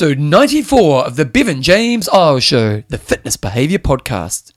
episode 94 of the Bevan James Eyles Show, the fitness behavior podcast.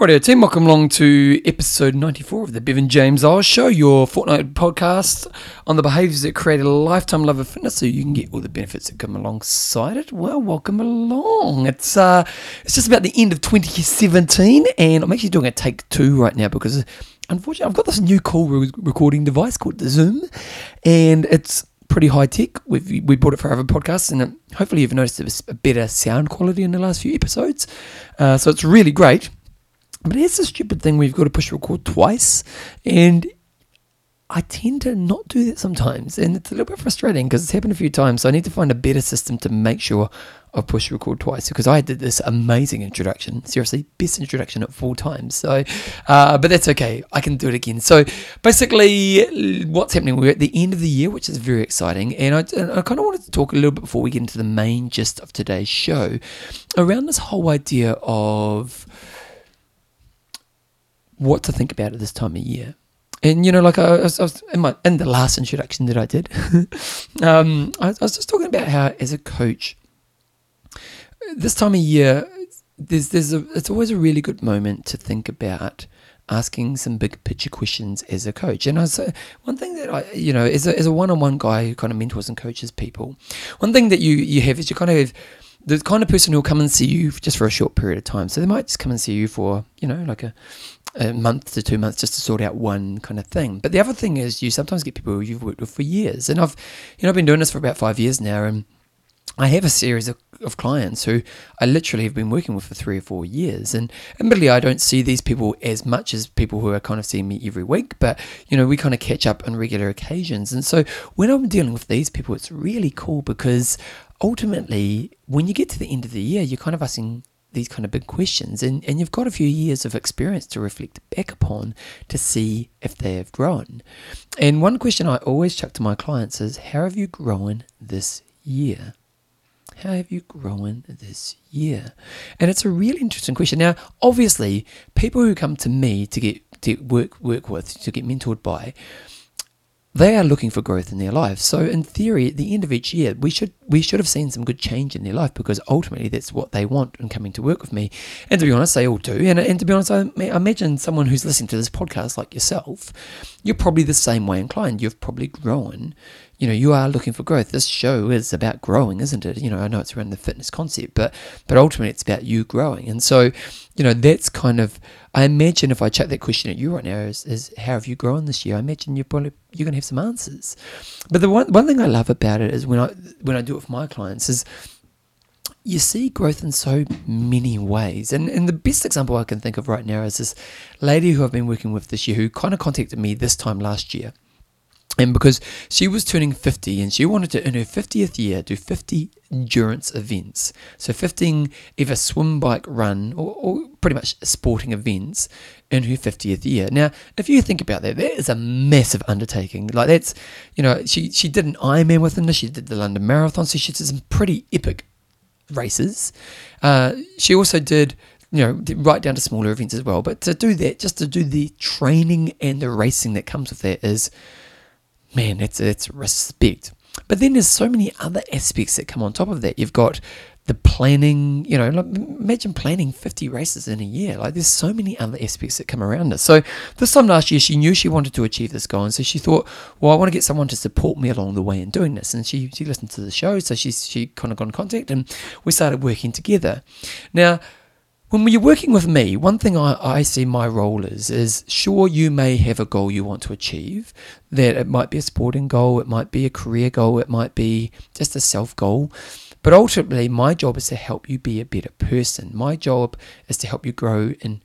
Righto, team, welcome along to episode 94 of the Bevan James Show, your fortnight podcast on the behaviours that create a lifetime love of fitness so you can get all the benefits that come alongside it. Well, welcome along. It's uh, it's just about the end of 2017, and I'm actually doing a take two right now because unfortunately I've got this new call re- recording device called the Zoom, and it's pretty high tech. We've we bought it for other podcasts, and um, hopefully you've noticed a better sound quality in the last few episodes. Uh, so it's really great. But it's a stupid thing you've got to push record twice, and I tend to not do that sometimes, and it's a little bit frustrating because it's happened a few times. So I need to find a better system to make sure I push record twice because I did this amazing introduction. Seriously, best introduction at four times. So, uh, but that's okay. I can do it again. So basically, what's happening? We're at the end of the year, which is very exciting, and I, I kind of wanted to talk a little bit before we get into the main gist of today's show around this whole idea of what to think about at this time of year. And you know, like I was, I was in my in the last introduction that I did, um, I, I was just talking about how as a coach, this time of year, there's there's a it's always a really good moment to think about asking some big picture questions as a coach. And I was, one thing that I, you know, as a, as a one-on-one guy who kind of mentors and coaches people, one thing that you you have is you kind of have the kind of person who'll come and see you just for a short period of time. So they might just come and see you for, you know, like a a month to two months just to sort out one kind of thing. But the other thing is you sometimes get people you've worked with for years. And I've, you know, I've been doing this for about five years now and I have a series of, of clients who I literally have been working with for three or four years. And admittedly, I don't see these people as much as people who are kind of seeing me every week, but, you know, we kind of catch up on regular occasions. And so when I'm dealing with these people, it's really cool because ultimately, when you get to the end of the year, you're kind of asking these kind of big questions and, and you've got a few years of experience to reflect back upon to see if they have grown. And one question I always chuck to my clients is how have you grown this year? How have you grown this year? And it's a really interesting question. Now, obviously, people who come to me to get to work work with, to get mentored by, they are looking for growth in their lives. So in theory, at the end of each year, we should we should have seen some good change in their life because ultimately that's what they want in coming to work with me. And to be honest, they all do. And, and to be honest, I, I imagine someone who's listening to this podcast like yourself, you're probably the same way inclined. You've probably grown you know, you are looking for growth. This show is about growing, isn't it? You know, I know it's around the fitness concept, but but ultimately it's about you growing. And so, you know, that's kind of I imagine if I check that question at you right now is, is how have you grown this year? I imagine you're probably you're gonna have some answers. But the one one thing I love about it is when I when I do it with my clients is you see growth in so many ways. And, and the best example I can think of right now is this lady who I've been working with this year who kind of contacted me this time last year. And because she was turning 50 and she wanted to, in her 50th year, do 50 endurance events. So 15 either swim, bike, run, or, or, pretty much sporting events in her 50th year. Now, if you think about that, that is a massive undertaking. Like that's, you know, she, she did an Ironman within this, she did the London Marathon, so she did some pretty epic races. Uh, she also did you know, right down to smaller events as well. But to do that, just to do the training and the racing that comes with that is man, it's it's respect. But then there's so many other aspects that come on top of that. You've got the planning, you know, like imagine planning 50 races in a year. Like there's so many other aspects that come around it. So this time last year, she knew she wanted to achieve this goal. And so she thought, well, I want to get someone to support me along the way in doing this. And she, she listened to the show. So she, she kind of got in contact and we started working together. Now, when you're working with me, one thing I, I see my role is is sure you may have a goal you want to achieve. That it might be a sporting goal, it might be a career goal, it might be just a self goal. But ultimately, my job is to help you be a better person. My job is to help you grow in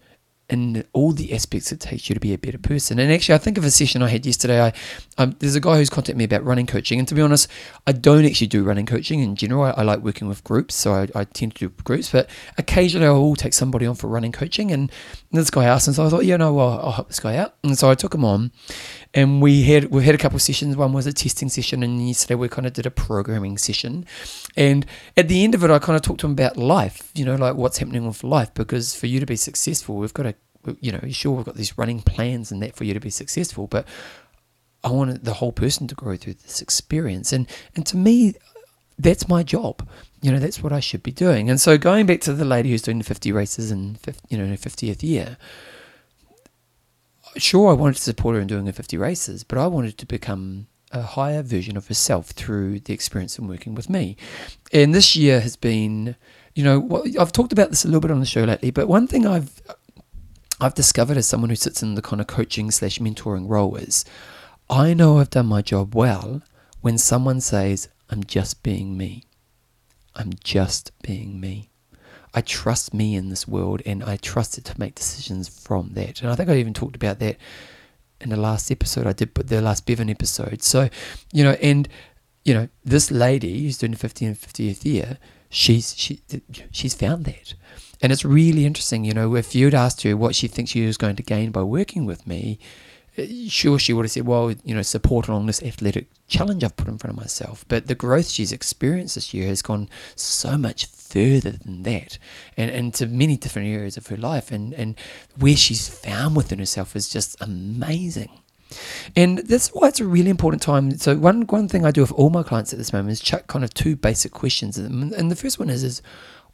in all the aspects it takes you to be a better person. And actually, I think of a session I had yesterday. I um, there's a guy who's contacted me about running coaching, and to be honest, I don't actually do running coaching in general. I, I like working with groups, so I, I, tend to do groups. But occasionally, I will take somebody on for running coaching, and this guy asked, and so I thought, yeah, no, well, I'll help this guy out, and so I took him on, and we had we had a couple of sessions. One was a testing session, and yesterday we kind of did a programming session. And at the end of it, I kind of talked to him about life, you know, like what's happening with life, because for you to be successful, we've got to you know, sure we've got these running plans and that for you to be successful, but I want the whole person to grow through this experience. And and to me, that's my job. You know, that's what I should be doing. And so going back to the lady who's doing the 50 races in, you know, her 50th year, sure, I wanted to support her in doing her 50 races, but I wanted to become a higher version of herself through the experience in working with me. And this year has been, you know, I've talked about this a little bit on the show lately, but one thing I've I've discovered as someone who sits in the kind of coaching slash mentoring role is I know I've done my job well when someone says, I'm just being me. I'm just being me. I trust me in this world and I trust it to make decisions from that. And I think I even talked about that in the last episode I did, but the last Bevan episode. So, you know, and, you know, this lady who's doing the 50 and 50th year, she's, she, she's found that. And it's really interesting, you know, if you'd asked her what she thinks she was going to gain by working with me, eh, sure, she would have said, well, you know, support along this athletic challenge I've put in front of myself. But the growth she's experienced this year has gone so much further than that and into many different areas of her life. And, and where she's found within herself is just amazing. And that's why it's a really important time. So one one thing I do with all my clients at this moment is check kind of two basic questions. And the first one is is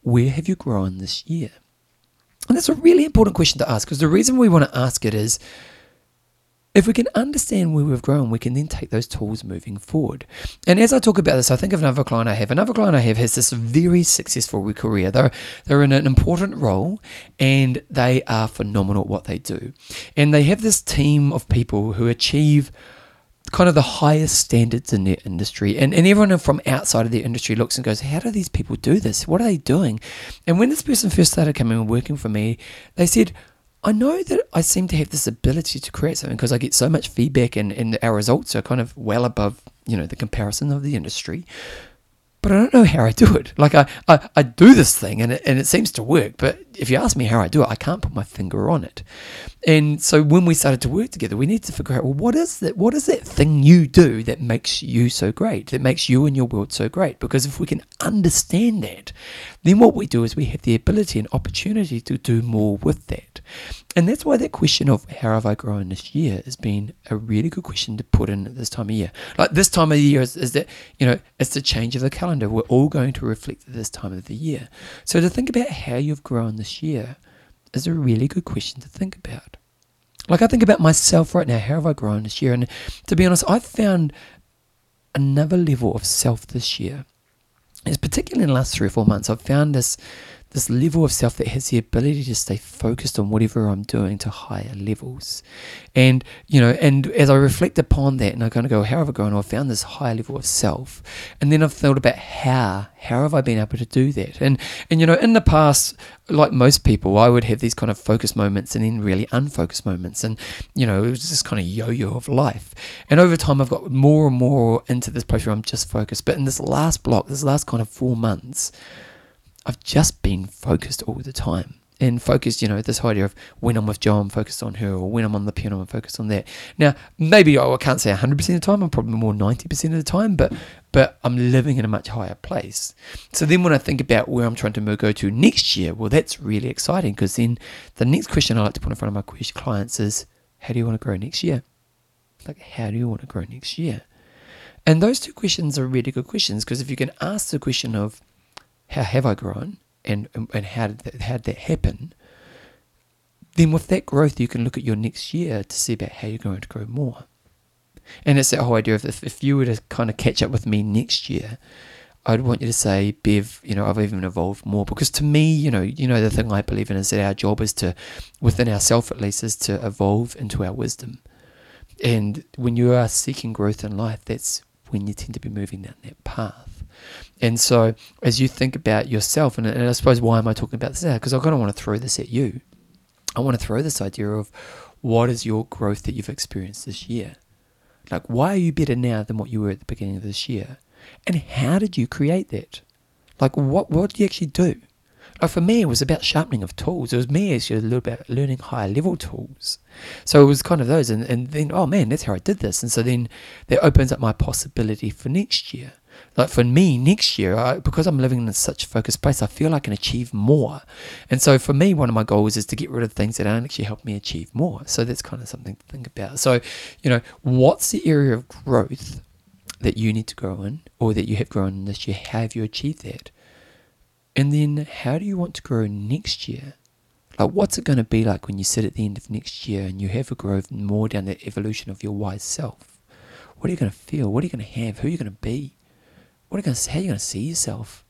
where have you grown this year? And that's a really important question to ask because the reason we want to ask it is if we can understand where we've grown, we can then take those tools moving forward. And as I talk about this, I think of another client I have. Another client I have has this very successful career. They're, they're in an important role and they are phenomenal at what they do. And they have this team of people who achieve kind of the highest standards in their industry. And, and everyone from outside of their industry looks and goes, How do these people do this? What are they doing? And when this person first started coming and working for me, they said, I know that I seem to have this ability to create something because I get so much feedback and, and our results are kind of well above, you know, the comparison of the industry but I don't know how I do it. Like I, I, I do this thing and it, and it seems to work, but if you ask me how I do it, I can't put my finger on it. And so when we started to work together, we need to figure out, well, what is that? What is that thing you do that makes you so great, that makes you and your world so great? Because if we can understand that, then what we do is we have the ability and opportunity to do more with that. And that's why that question of how have I grown this year has been a really good question to put in at this time of year. Like this time of the year is, is that, you know, it's the change of the calendar. We're all going to reflect at this time of the year. So to think about how you've grown this year is a really good question to think about. Like I think about myself right now, how have I grown this year? And to be honest, I've found another level of self this year. It's particularly in the last three or four months, I've found this this level of self that has the ability to stay focused on whatever I'm doing to higher levels. And, you know, and as I reflect upon that and I kind of go, how have I grown? I've found this higher level of self. And then I've thought about how, how have I been able to do that? And, and, you know, in the past, like most people, I would have these kind of focus moments and then really unfocused moments. And, you know, it was this kind of yo yo of life. And over time, I've got more and more into this place where I'm just focused. But in this last block, this last kind of four months, I've just been focused all the time. And focused, you know, this idea of when I'm with Jo, I'm focused on her, or when I'm on the piano, I'm focused on that. Now, maybe oh, I can't say 100% of the time, I'm probably more 90% of the time, but but I'm living in a much higher place. So then when I think about where I'm trying to go to next year, well, that's really exciting because then the next question I like to put in front of my clients is, how do you want to grow next year? Like, how do you want to grow next year? And those two questions are really good questions because if you can ask the question of, how have I grown and, and how, did that, how did that happen? Then with that growth, you can look at your next year to see about how you're going to grow more. And it's that whole idea of if, if you were to kind of catch up with me next year, I'd want you to say, Bev, you know, I've even evolved more. Because to me, you know, you know, the thing I believe in is that our job is to, within ourselves at least, is to evolve into our wisdom. And when you are seeking growth in life, that's when you tend to be moving down that path. And so, as you think about yourself, and, and I suppose why am I talking about this now? Because I kind of want to throw this at you. I want to throw this idea of what is your growth that you've experienced this year? Like, why are you better now than what you were at the beginning of this year? And how did you create that? Like, what, what did you actually do? Like for me, it was about sharpening of tools. It was me actually a little bit learning higher level tools. So it was kind of those, and, and then oh man, that's how I did this. And so then that opens up my possibility for next year. Like for me, next year, I, because I'm living in such a focused place, I feel I can achieve more. And so for me, one of my goals is to get rid of things that aren't actually help me achieve more. So that's kind of something to think about. So, you know, what's the area of growth that you need to grow in, or that you have grown in this year? Have you achieved that? And then how do you want to grow next year? Like, what's it going to be like when you sit at the end of next year and you have a growth more down the evolution of your wise self? What are you going to feel? What are you going to have? Who are you going to be? What are you to, how are you to see yourself?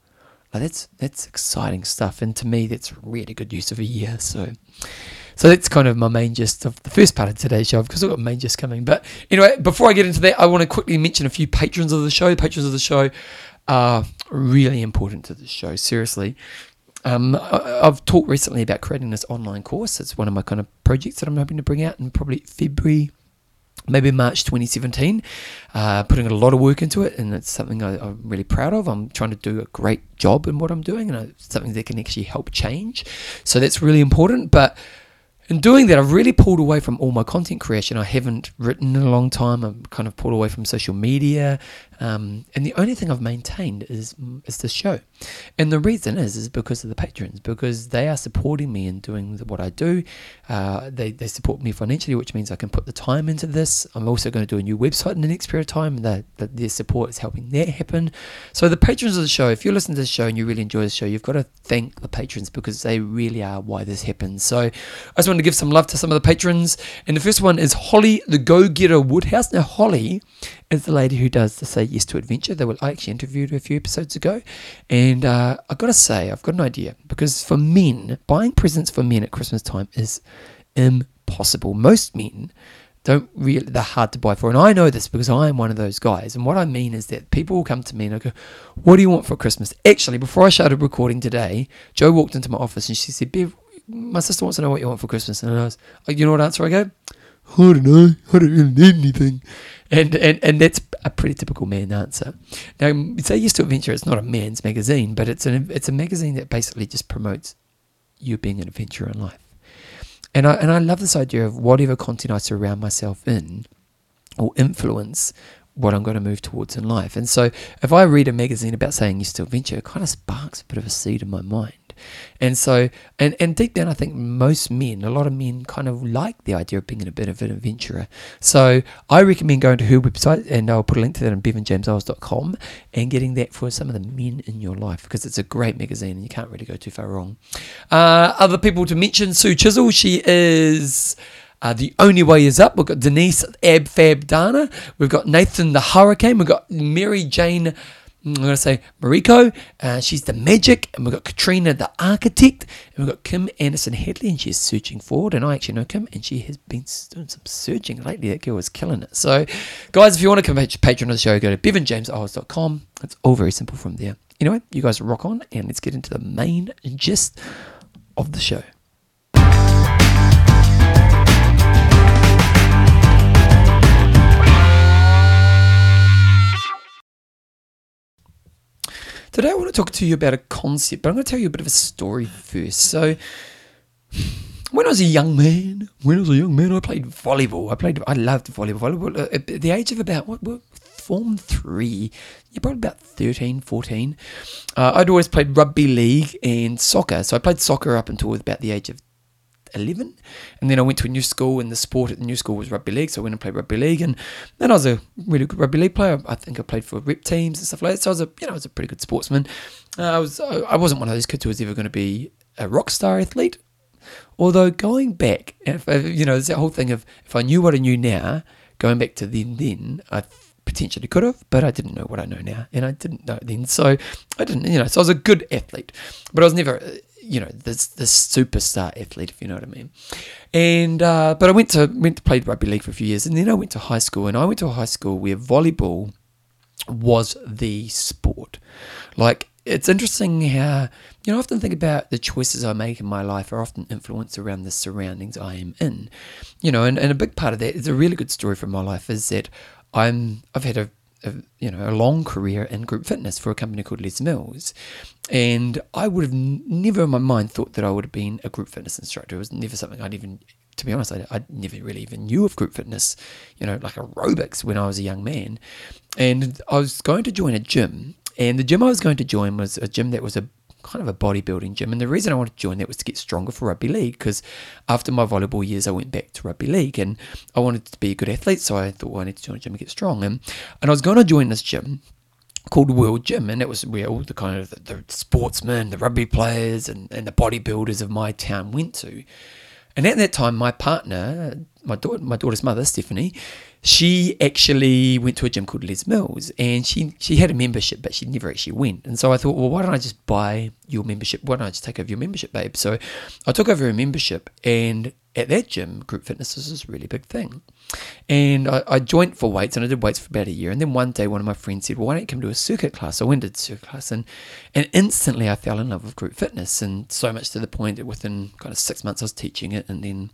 Like that's that's exciting stuff, and to me, that's really good use of a year. So, so that's kind of my main gist of the first part of today's show because I've got main gist coming. But anyway, before I get into that, I want to quickly mention a few patrons of the show. Patrons of the show are really important to the show. Seriously. Um, I, I've talked recently about creating this online course. It's one of my kind of projects that I'm hoping to bring out in probably February, maybe March 2017. Uh, putting a lot of work into it, and it's something I, am really proud of. I'm trying to do a great job in what I'm doing, and it's something that can actually help change. So that's really important. But in doing that, I've really pulled away from all my content creation. I haven't written in a long time. I'm kind of pulled away from social media, um, and the only thing I've maintained is is this show. And the reason is is because of the patrons, because they are supporting me in doing what I do. Uh, they they support me financially, which means I can put the time into this. I'm also going to do a new website in the next period of time. That, that their support is helping that happen. So the patrons of the show, if you listen to the show and you really enjoy the show, you've got to thank the patrons because they really are why this happens. So I just want to give some love to some of the patrons. And the first one is Holly the Go Getter Woodhouse. Now Holly is the lady who does the Say Yes to Adventure. That I actually interviewed a few episodes ago, and uh, I've got to say I've got an idea because for men, buying presents for men at Christmas time is impossible. Most men don't really they're hard to buy for, and I know this because I am one of those guys. And what I mean is that people will come to me and I go, "What do you want for Christmas?" Actually, before I started recording today, Joe walked into my office and she said, "Bev, my sister wants to know what you want for Christmas," and I was, like, "You know what answer I go?" I don't know. I don't really need anything. And, and, and that's a pretty typical man answer. Now, Say Yes to Adventure, it's not a man's magazine, but it's, an, it's a magazine that basically just promotes you being an adventurer in life. And I, and I love this idea of whatever content I surround myself in or influence what I'm going to move towards in life. And so if I read a magazine about saying yes to adventure, it kind of sparks a bit of a seed in my mind. And so, and, and deep down, I think most men, a lot of men kind of like the idea of being a bit of an adventurer. So I recommend going to her website, and I'll put a link to that on bevanjameseyles.com and getting that for some of the men in your life because it's a great magazine and you can't really go too far wrong. Uh, other people to mention Sue Chisel, she is. Uh, the only way is up. We've got Denise Ab Fab Dana. We've got Nathan the Hurricane. We've got Mary Jane I'm going to say Mariko, uh, she's the magic, and we've got Katrina the architect, and we've got Kim Anderson Headley, and she's searching forward. And I actually know Kim, and she has been doing some searching lately. That girl is killing it. So, guys, if you want to become a patron of the show, go to bevanjameseyles.com. It's all very simple from there. Anyway, you guys rock on, and let's get into the main gist of the show. Today I want to talk to you about a concept, but I'm going to tell you a bit of a story first. So, when I was a young man, when I was a young man, I played volleyball. I played, I loved volleyball. volleyball uh, at the age of about what, what form three, yeah, probably about 13, 14. Uh, I'd always played rugby league and soccer. So I played soccer up until about the age of 11. And then I went to a new school, and the sport at the new school was rugby league. So I went and played rugby league. And then I was a really good rugby league player. I think I played for rep teams and stuff like that. So I was a, you know, I was a pretty good sportsman. Uh, I, was, I wasn't one of those kids who was ever going to be a rock star athlete. Although going back, if, you know, there's that whole thing of if I knew what I knew now, going back to then, then I potentially could have, but I didn't know what I know now, and I didn't know then. So I didn't, you know, so I was a good athlete, but I was never you know this this superstar athlete, if you know what I mean. And uh, but I went to went to play rugby league for a few years, and then I went to high school, and I went to a high school where volleyball was the sport. Like it's interesting how you know I often think about the choices I make in my life are often influenced around the surroundings I am in. You know, and, and a big part of that is a really good story from my life is that I'm I've had a, a, you know a long career in group fitness for a company called Les Mills, and I would have never in my mind thought that I would have been a group fitness instructor. It was never something I'd even to be honest, I, I never really even knew of group fitness, you know, like aerobics when I was a young man. And I was going to join a gym, and the gym I was going to join was a gym that was a kind of a bodybuilding gym. And the reason I wanted to join that was to get stronger for rugby league because after my volleyball years, I went back to rugby league and I wanted to be a good athlete. So I thought well, I need to join a gym and get strong. And, and I was going to join this gym called World Gym, and it was where all the kind of the, the sportsmen, the rugby players, and, and the bodybuilders of my town went to. And at that time, my partner, my daughter, my daughter's mother, Stephanie, she actually went to a gym called Les Mills, and she she had a membership, but she never actually went. And so I thought, well, why don't I just buy your membership? Why don't I just take over your membership, babe? So I took over her membership, and at that gym, group fitness is a really big thing. And I, I, joined for weights and I did weights for about a year. And then one day, one of my friends said, Well, why don't you come to a circuit class? So I went to the circuit class and, and instantly I fell in love with group fitness. And so much to the point that within kind of six months I was teaching it. And then,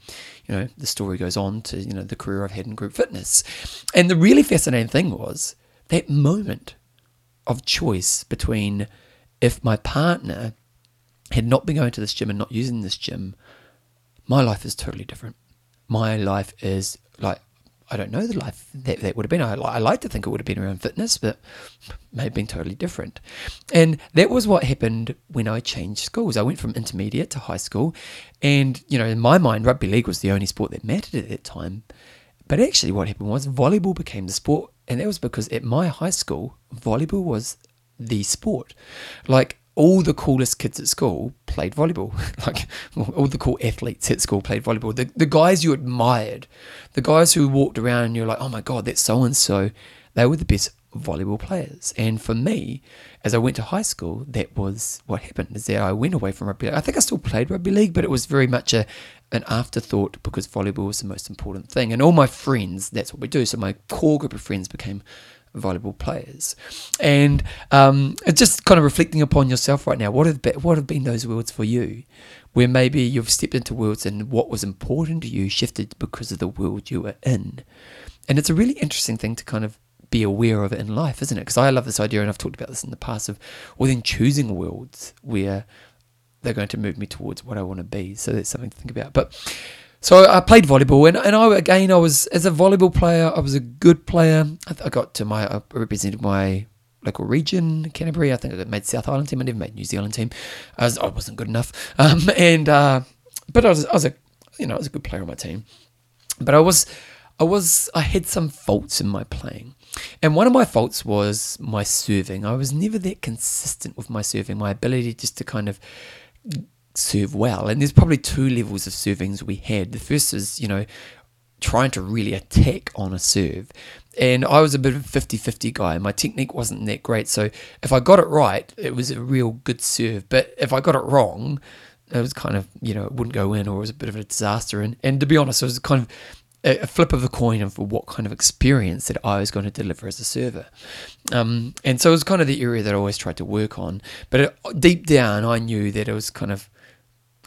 you know, the story goes on to, you know, the career I've had in group fitness. And the really fascinating thing was that moment of choice between if my partner had not been going to this gym and not using this gym, my life is totally different. My life is like I don't know the life that, that would have been. I, I like to think it would have been around fitness, but may have been totally different. And that was what happened when I changed schools. I went from intermediate to high school, and you know, in my mind, rugby league was the only sport that mattered at that time. But actually, what happened was volleyball became the sport, and that was because at my high school, volleyball was the sport. Like all the coolest kids at school played volleyball. like all the cool athletes at school played volleyball. The, the guys you admired, the guys who walked around and you're like, oh my God, that's so and so, they were the best volleyball players. And for me, as I went to high school, that was what happened. Is that I went away from rugby. I think I still played rugby league, but it was very much a an afterthought because volleyball was the most important thing. And all my friends, that's what we do. So my core group of friends became volleyball players. And um, just kind of reflecting upon yourself right now, what have, been, what have been those worlds for you? Where maybe you've stepped into worlds and what was important to you shifted because of the world you were in. And it's a really interesting thing to kind of be aware of in life, isn't it? Because I love this idea, and I've talked about this in the past of, well, then choosing worlds where they're going to move me towards what I want to be. So that's something to think about. But so I played volleyball, and, and I again I was as a volleyball player, I was a good player. I, I got to my I represented my local region, Canterbury. I think I made South Island team. I never made New Zealand team. I, was, I wasn't good enough, um, and uh, but I was I was a you know I was a good player on my team. But I was I was I had some faults in my playing. And one of my faults was my serving. I was never that consistent with my serving, my ability just to kind of serve well. And there's probably two levels of servings we had. The first is, you know, trying to really attack on a serve. And I was a bit of a 50 50 guy. My technique wasn't that great. So if I got it right, it was a real good serve. But if I got it wrong, it was kind of, you know, it wouldn't go in or it was a bit of a disaster. And, and to be honest, it was kind of a flip of the coin of what kind of experience that I was going to deliver as a server. Um, and so it was kind of the area that I always tried to work on. But it, deep down, I knew that it was kind of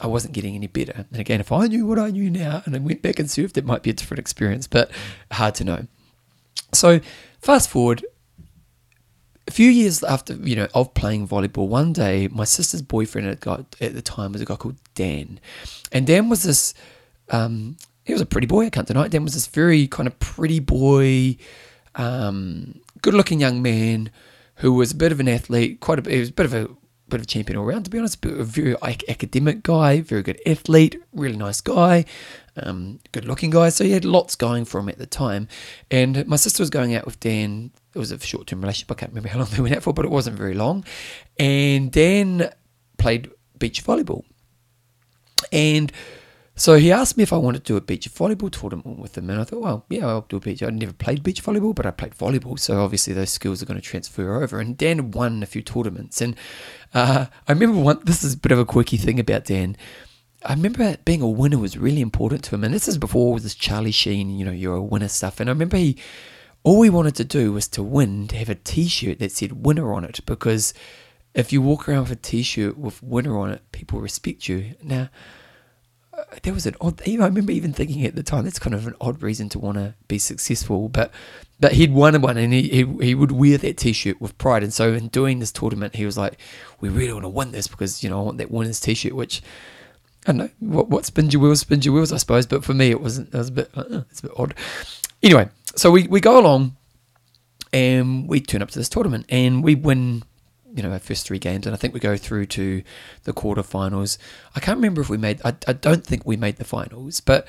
I wasn't getting any better. And again, if I knew what I knew now and I went back and surfed, it might be a different experience, but hard to know. So fast forward a few years after you know of playing volleyball, one day my sister's boyfriend at, at the time was a guy called Dan, and Dan was this. Um, he was a pretty boy. I can't deny it. Dan was this very kind of pretty boy, um, good-looking young man who was a bit of an athlete. Quite a bit, he was a bit of a bit of champion all round, to be honest. But a very academic guy, very good athlete, really nice guy, um, good looking guy. So he had lots going for him at the time. And my sister was going out with Dan. It was a short term relationship. I can't remember how long they went out for, but it wasn't very long. And Dan played beach volleyball. And so he asked me if I wanted to do a beach volleyball tournament with him, and I thought, well, yeah, I'll do a beach. I'd never played beach volleyball, but I played volleyball, so obviously those skills are going to transfer over. And Dan won a few tournaments, and uh, I remember one. This is a bit of a quirky thing about Dan. I remember being a winner was really important to him, and this is before all this Charlie Sheen, you know, you're a winner stuff. And I remember he, all we wanted to do was to win, to have a T-shirt that said "winner" on it, because if you walk around with a t-shirt with winner on it, people respect you. Now, there was an odd. I remember even thinking at the time that's kind of an odd reason to want to be successful, but but he'd won one and he, he he would wear that t-shirt with pride. And so in doing this tournament, he was like, "We really want to win this because you know I want that winner's t-shirt." Which I don't know what what spins your wheels, spins your wheels, I suppose. But for me, it wasn't. It was a bit. Uh, it's a bit odd. Anyway, so we we go along and we turn up to this tournament and we win you know our first three games and i think we go through to the quarterfinals. I can't remember if we made I, I don't think we made the finals but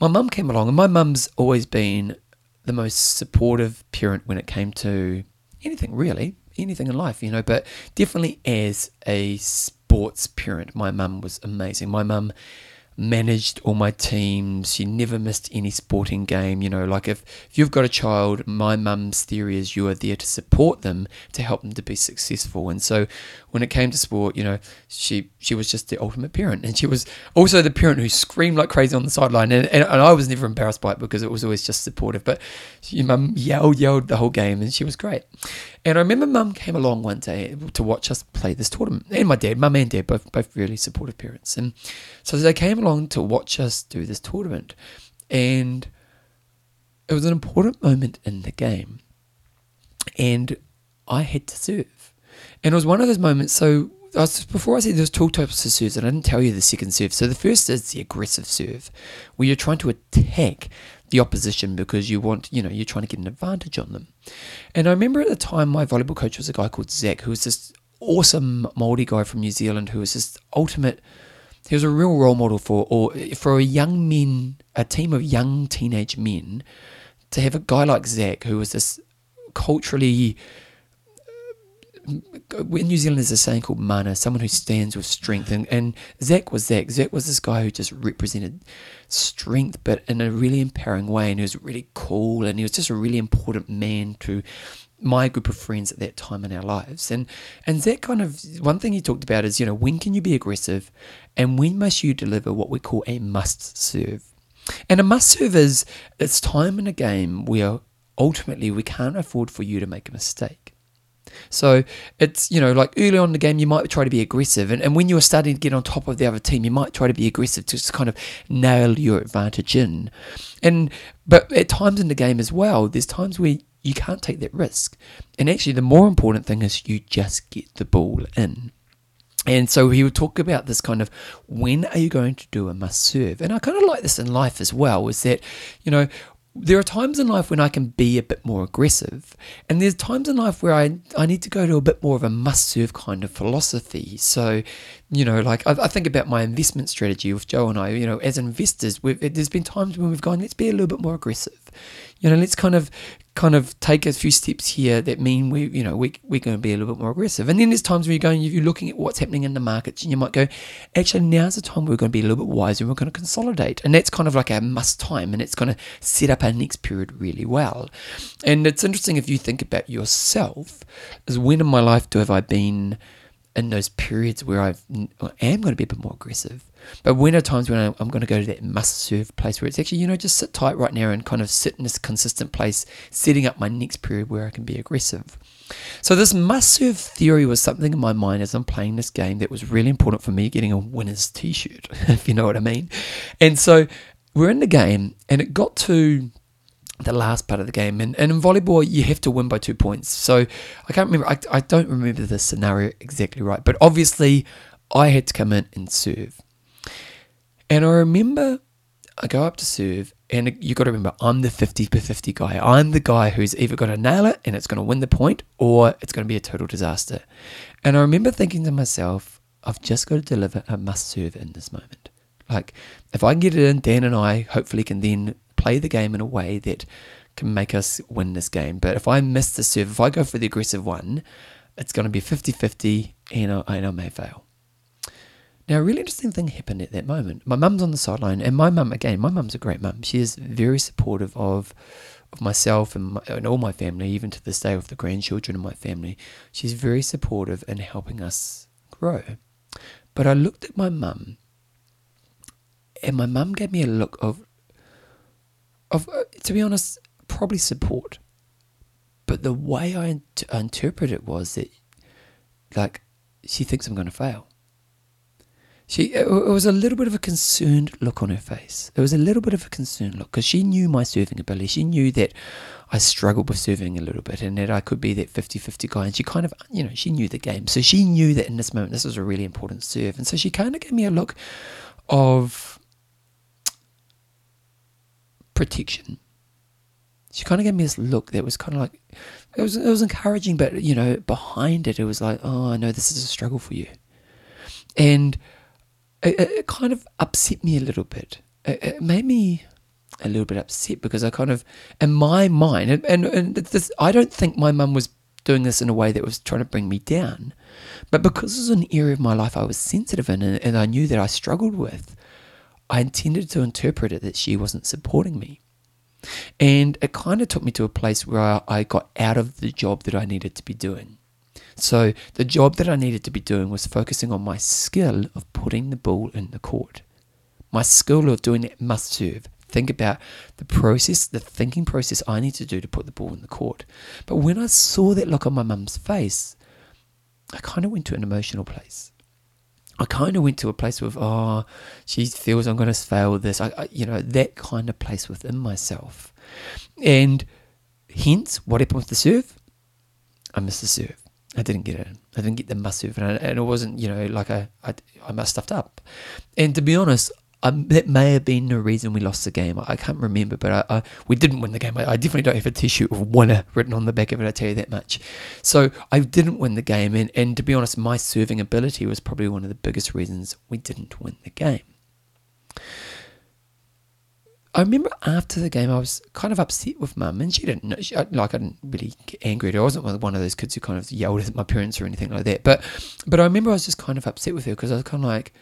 my mum came along and my mum's always been the most supportive parent when it came to anything really anything in life you know but definitely as a sports parent my mum was amazing. My mum managed all my teams. She never missed any sporting game. You know, like if, if you've got a child, my mum's theory is you are there to support them to help them to be successful. And so when it came to sport, you know, she she was just the ultimate parent. And she was also the parent who screamed like crazy on the sideline. And, and, and I was never embarrassed by it because it was always just supportive. But your mum yelled, yelled the whole game and she was great. And I remember mum came along one day to watch us play this tournament. And my dad, mum and dad, both both really supportive parents. And so they came along to watch us do this tournament. And it was an important moment in the game. And I had to serve. And it was one of those moments. So I was, before I said there's two types of serves, and I didn't tell you the second serve. So the first is the aggressive serve, where you're trying to attack the opposition because you want, you know, you're trying to get an advantage on them. And I remember at the time my volleyball coach was a guy called Zach, who was this awesome Māori guy from New Zealand who was this ultimate he was a real role model for or for a young men, a team of young teenage men, to have a guy like Zach who was this culturally. In New Zealand, there's a saying called mana, someone who stands with strength, and, and Zach was Zach. Zach was this guy who just represented strength, but in a really empowering way, and he was really cool, and he was just a really important man to my group of friends at that time in our lives. And and that kind of one thing he talked about is, you know, when can you be aggressive and when must you deliver what we call a must serve? And a must serve is it's time in a game where ultimately we can't afford for you to make a mistake. So it's, you know, like early on in the game, you might try to be aggressive. And, and when you're starting to get on top of the other team, you might try to be aggressive to just kind of nail your advantage in. And, but at times in the game as well, there's times where you can't take that risk. And actually, the more important thing is you just get the ball in. And so he would talk about this kind of when are you going to do a must serve? And I kind of like this in life as well, is that, you know, there are times in life when I can be a bit more aggressive, and there's times in life where I, I need to go to a bit more of a must serve kind of philosophy. So, you know, like I, I, think about my investment strategy with Joe and I, you know, as investors, there's been times when we've gone, let's be a little bit more aggressive. You know, let's kind of kind of take a few steps here that mean we, you know, we, we're going to be a little bit more aggressive. And then there's times where you're going, you're looking at what's happening in the markets and you might go, actually, now's the time we're going to be a little bit wiser and we're going to consolidate. And that's kind of like our must time and it's going to set up our next period really well. And it's interesting if you think about yourself, is when in my life do have I been in those periods where I am going to be a bit more aggressive. But when are times when I'm going to go to that must serve place where it's actually, you know, just sit tight right now and kind of sit in this consistent place, setting up my next period where I can be aggressive. So, this must serve theory was something in my mind as I'm playing this game that was really important for me getting a winner's t shirt, if you know what I mean. And so, we're in the game, and it got to the last part of the game. And, and in volleyball, you have to win by two points. So I can't remember, I, I don't remember the scenario exactly right, but obviously I had to come in and serve. And I remember I go up to serve, and you got to remember, I'm the 50 per 50 guy. I'm the guy who's either going to nail it and it's going to win the point, or it's going to be a total disaster. And I remember thinking to myself, I've just got to deliver a must serve in this moment. Like, if I can get it in, Dan and I hopefully can then play the game in a way that can make us win this game. But if I miss the serve, if I go for the aggressive one, it's going to be 50 50 and I, and I may fail. Now, a really interesting thing happened at that moment. My mum's on the sideline, and my mum, again, my mum's a great mum. She is very supportive of of myself and, my, and all my family, even to this day with the grandchildren in my family. She's very supportive in helping us grow. But I looked at my mum, and my mum gave me a look of of, uh, to be honest, probably support. But the way I, interpret it was that, like, she thinks I'm going to fail. She, it was a little bit of a concerned look on her face. It was a little bit of a concerned look because she knew my serving ability. She knew that I struggled with serving a little bit and that I could be that 50 50 guy. And she kind of, you know, she knew the game. So she knew that in this moment, this was a really important serve. And so she kind of gave me a look of protection. She kind of gave me this look that was kind of like, it was, it was encouraging, but, you know, behind it, it was like, oh, I know this is a struggle for you. And, it, it kind of upset me a little bit. It, it, made me a little bit upset because I kind of, in my mind, and, and, this, I don't think my mum was doing this in a way that was trying to bring me down, but because it was an area of my life I was sensitive in and, and I knew that I struggled with, I intended to interpret it that she wasn't supporting me. And it kind of took me to a place where I got out of the job that I needed to be doing. So the job that I needed to be doing was focusing on my skill of putting the ball in the court. My skill of doing that must serve. Think about the process, the thinking process I need to do to put the ball in the court. But when I saw that look on my mum's face, I kind of went to an emotional place. I kind of went to a place of, oh, she feels I'm going to fail this. I, I, you know, that kind of place within myself. And hence, what happened with the serve? I missed the serve. I didn't get it. I didn't get the massive, and, I, and it wasn't, you know, like I, I, I messed stuffed up. And to be honest, um, that may have been the reason we lost the game. I, can't remember, but I, I, we didn't win the game. I, I, definitely don't have a tissue of winner written on the back of it. I tell you that much. So I didn't win the game, and, and to be honest, my serving ability was probably one of the biggest reasons we didn't win the game. I remember after the game, I was kind of upset with mum, and she didn't know. She, like, I didn't really get angry at her. I wasn't one of those kids who kind of yelled at my parents or anything like that. But, but I remember I was just kind of upset with her because I was kind of like,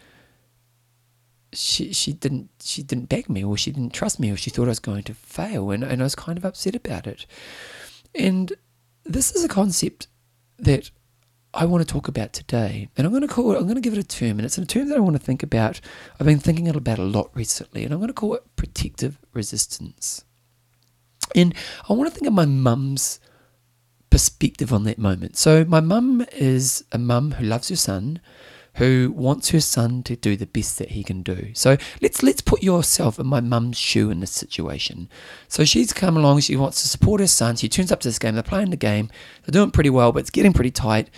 she she didn't she didn't beg me, or she didn't trust me, or she thought I was going to fail, and and I was kind of upset about it. And this is a concept that I want to talk about today. And I'm going to call it, I'm going to give it a term, and it's a term that I want to think about. I've been thinking about a lot recently, and I'm going to call it protective resistance. And I want to think of my mum's perspective on that moment. So, my mum is a mum who loves her son, who wants her son to do the best that he can do. So let's let's put yourself in my mum's shoe in this situation. So she's come along, she wants to support her son. She turns up to this game, they're playing the game, they're doing pretty well, but it's getting pretty tight.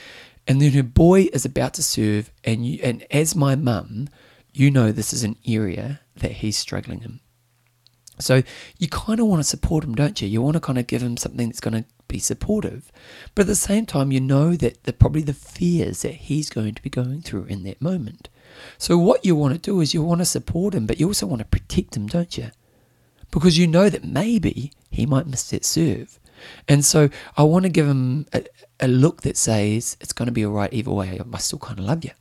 And then her boy is about to serve, and you, and as my mum, you know this is an area that he's struggling in. So you kind of want to support him, don't you? You want to kind of give him something that's going to be supportive, but at the same time, you know that the probably the fears that he's going to be going through in that moment. So what you want to do is you want to support him, but you also want to protect him, don't you? Because you know that maybe he might miss that serve. And so I want to give him a, a look that says it's going to be all right either way. I still kind of love you.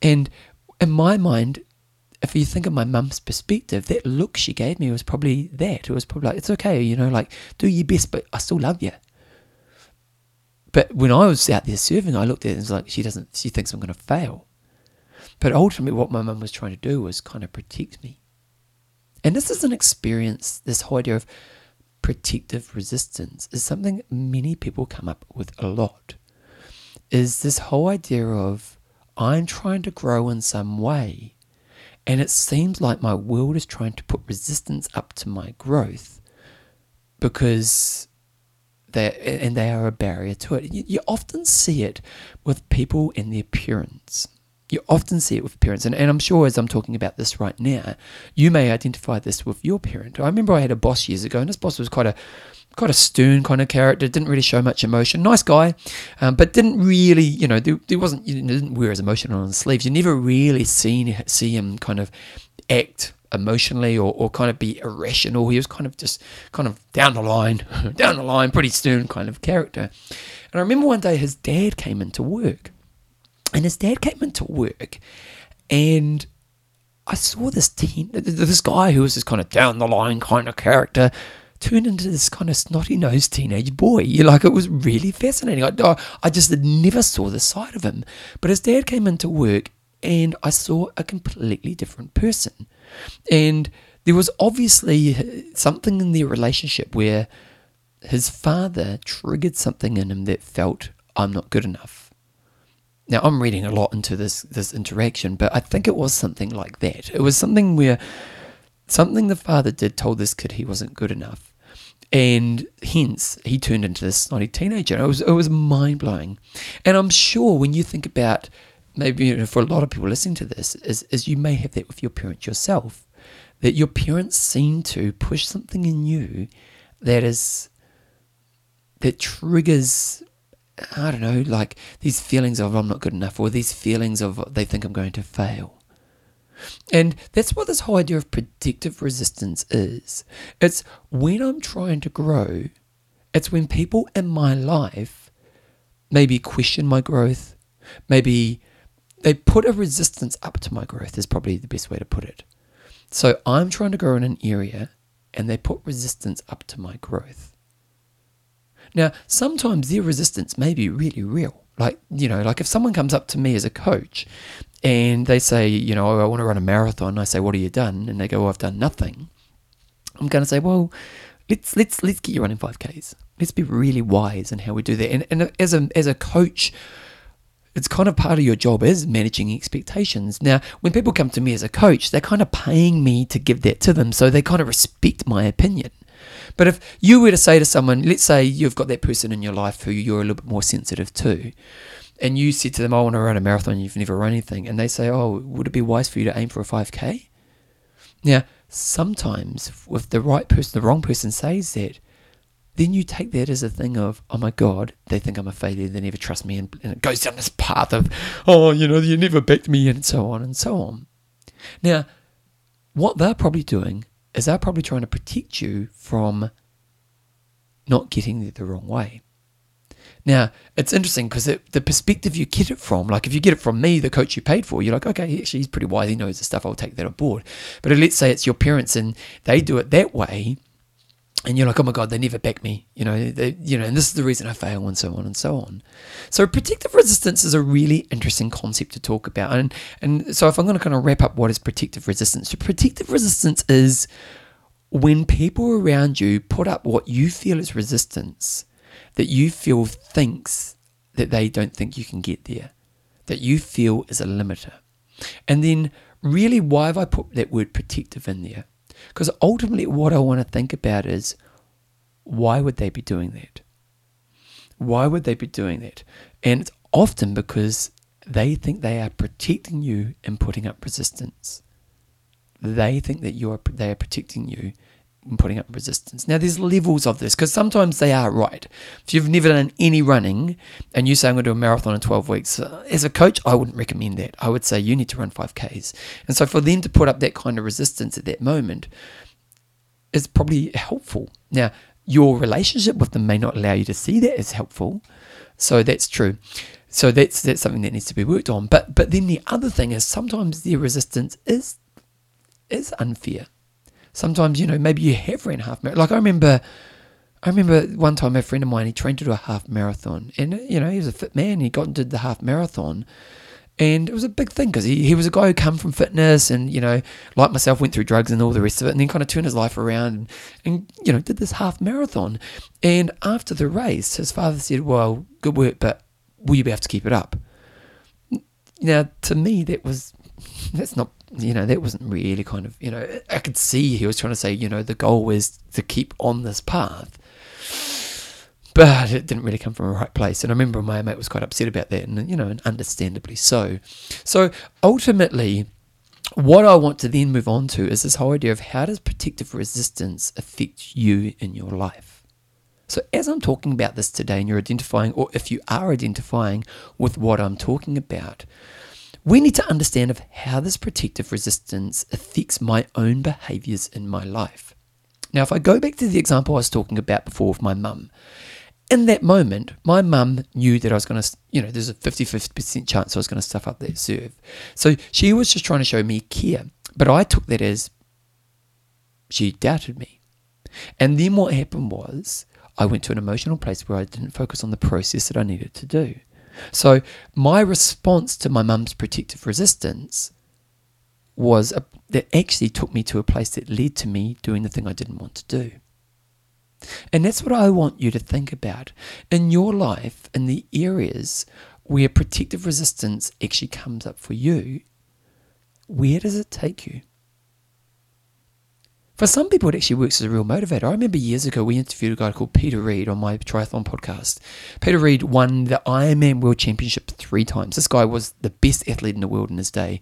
And in my mind, if you think of my mum's perspective, that look she gave me was probably that. It was probably like, it's okay, you know, like, do your best, but I still love you. But when I was out there serving, I looked at it and was like, she doesn't, she thinks I'm going to fail. But ultimately, what my mum was trying to do was kind of protect me. And this is an experience, this whole idea of protective resistance is something many people come up with a lot. Is this whole idea of I'm trying to grow in some way, and it seems like my world is trying to put resistance up to my growth because they and they are a barrier to it. You, you often see it with people in their appearance. You often see it with parents, and, and I'm sure as I'm talking about this right now, you may identify this with your parent. I remember I had a boss years ago, and this boss was quite a quite a stern kind of character. Didn't really show much emotion. Nice guy, um, but didn't really, you know, there, there wasn't. You didn't wear his emotion on his sleeves. You never really seen see him kind of act emotionally or, or kind of be irrational. He was kind of just kind of down the line, down the line, pretty stern kind of character. And I remember one day his dad came into work and his dad came into work, and I saw this teen, this guy who was this kind of down the line kind of character turned into this kind of snotty nosed teenage boy. You like it was really fascinating. I, I just never saw the side of him. But his dad came into work, and I saw a completely different person. And there was obviously uh, something in their relationship where his father triggered something in him that felt, I'm not good enough. Now I'm reading a lot into this this interaction, but I think it was something like that. It was something where something the father did told this kid he wasn't good enough. And hence he turned into this snotty teenager. It was it was mind blowing. And I'm sure when you think about maybe you know, for a lot of people listening to this, is, is you may have that with your parents yourself. That your parents seem to push something in you that is that triggers I don't know, like these feelings of I'm not good enough, or these feelings of they think I'm going to fail. And that's what this whole idea of protective resistance is. It's when I'm trying to grow, it's when people in my life maybe question my growth, maybe they put a resistance up to my growth, is probably the best way to put it. So I'm trying to grow in an area and they put resistance up to my growth. Now, sometimes their resistance may be really real. Like, you know, like if someone comes up to me as a coach and they say, you know, oh, I want to run a marathon, I say, what have you done? And they go, well, I've done nothing. I'm going to say, well, let's let's let's get you running 5Ks. Let's be really wise in how we do that. And, and as a as a coach, it's kind of part of your job is managing expectations. Now, when people come to me as a coach, they're kind of paying me to give that to them, so they kind of respect my opinion. But if you were to say to someone, let's say you've got that person in your life who you're a little bit more sensitive to, and you said to them, I want to run a marathon, you've never run anything, and they say, Oh, would it be wise for you to aim for a 5K? Now, sometimes if the right person, the wrong person says that, then you take that as a thing of, oh my God, they think I'm a failure, they never trust me, and, and it goes down this path of, oh, you know, you never backed me, and so on and so on. Now, what they're probably doing is they're probably trying to protect you from not getting there the wrong way. Now, it's interesting because the perspective you get it from, like if you get it from me, the coach you paid for, you're like, okay, actually, he's pretty wise. He knows the stuff. I'll take that on board. But let's say it's your parents and they do it that way. And you're like, oh my God, they never back me, you know, they, you know, and this is the reason I fail, and so on and so on. So protective resistance is a really interesting concept to talk about, and and so if I'm going to kind of wrap up what is protective resistance, so protective resistance is when people around you put up what you feel is resistance that you feel thinks that they don't think you can get there, that you feel is a limiter. And then, really, why have I put that word protective in there? Because ultimately, what I want to think about is why would they be doing that? Why would they be doing that? And it's often because they think they are protecting you and putting up resistance. They think that you are they are protecting you and putting up resistance. Now, there's levels of this because sometimes they are right. If you've never done any running and you say, I'm going to do a marathon in 12 weeks, uh, as a coach, I wouldn't recommend that. I would say you need to run 5Ks. And so for them to put up that kind of resistance at that moment is probably helpful. Now, your relationship with them may not allow you to see that as helpful. So that's true. So that's that's something that needs to be worked on. But but then the other thing is sometimes their resistance is is unfair sometimes you know maybe you have ran half marathon. Like I remember, I remember one time a friend of mine he trained to do a half marathon, and you know he was a fit man. He got and did the half marathon, and it was a big thing because he, he was a guy who come from fitness and you know like myself went through drugs and all the rest of it, and then kind of turned his life around and, and you know did this half marathon. And after the race, his father said, "Well, good work, but will you be able to keep it up?" Now, to me, that was that's not you know, that wasn't really kind of, you know, I could see he was trying to say, you know, the goal is to keep on this path. But it didn't really come from a right place. And I remember my mate was quite upset about that, and, you know, and understandably so. So ultimately, what I want to then move on to is this whole idea of how does protective resistance affect you in your life? So, as I'm talking about this today, and you're identifying, or if you are identifying with what I'm talking about, we need to understand of how this protective resistance affects my own behaviors in my life. Now, if I go back to the example I was talking about before with my mum, in that moment, my mum knew that I was going to, you know, there's a 50 50% chance I was going to stuff up that serve. So she was just trying to show me care. But I took that as she doubted me. And then what happened was I went to an emotional place where I didn't focus on the process that I needed to do. So my response to my mum's protective resistance was a, that actually took me to a place that led to me doing the thing I didn't want to do. And that's what I want you to think about in your life, in the areas where protective resistance actually comes up for you, where does it take you? For some people, it actually works as a real motivator. I remember years ago we interviewed a guy called Peter Reid on my triathlon podcast. Peter Reid won the Ironman World Championship three times. This guy was the best athlete in the world in his day,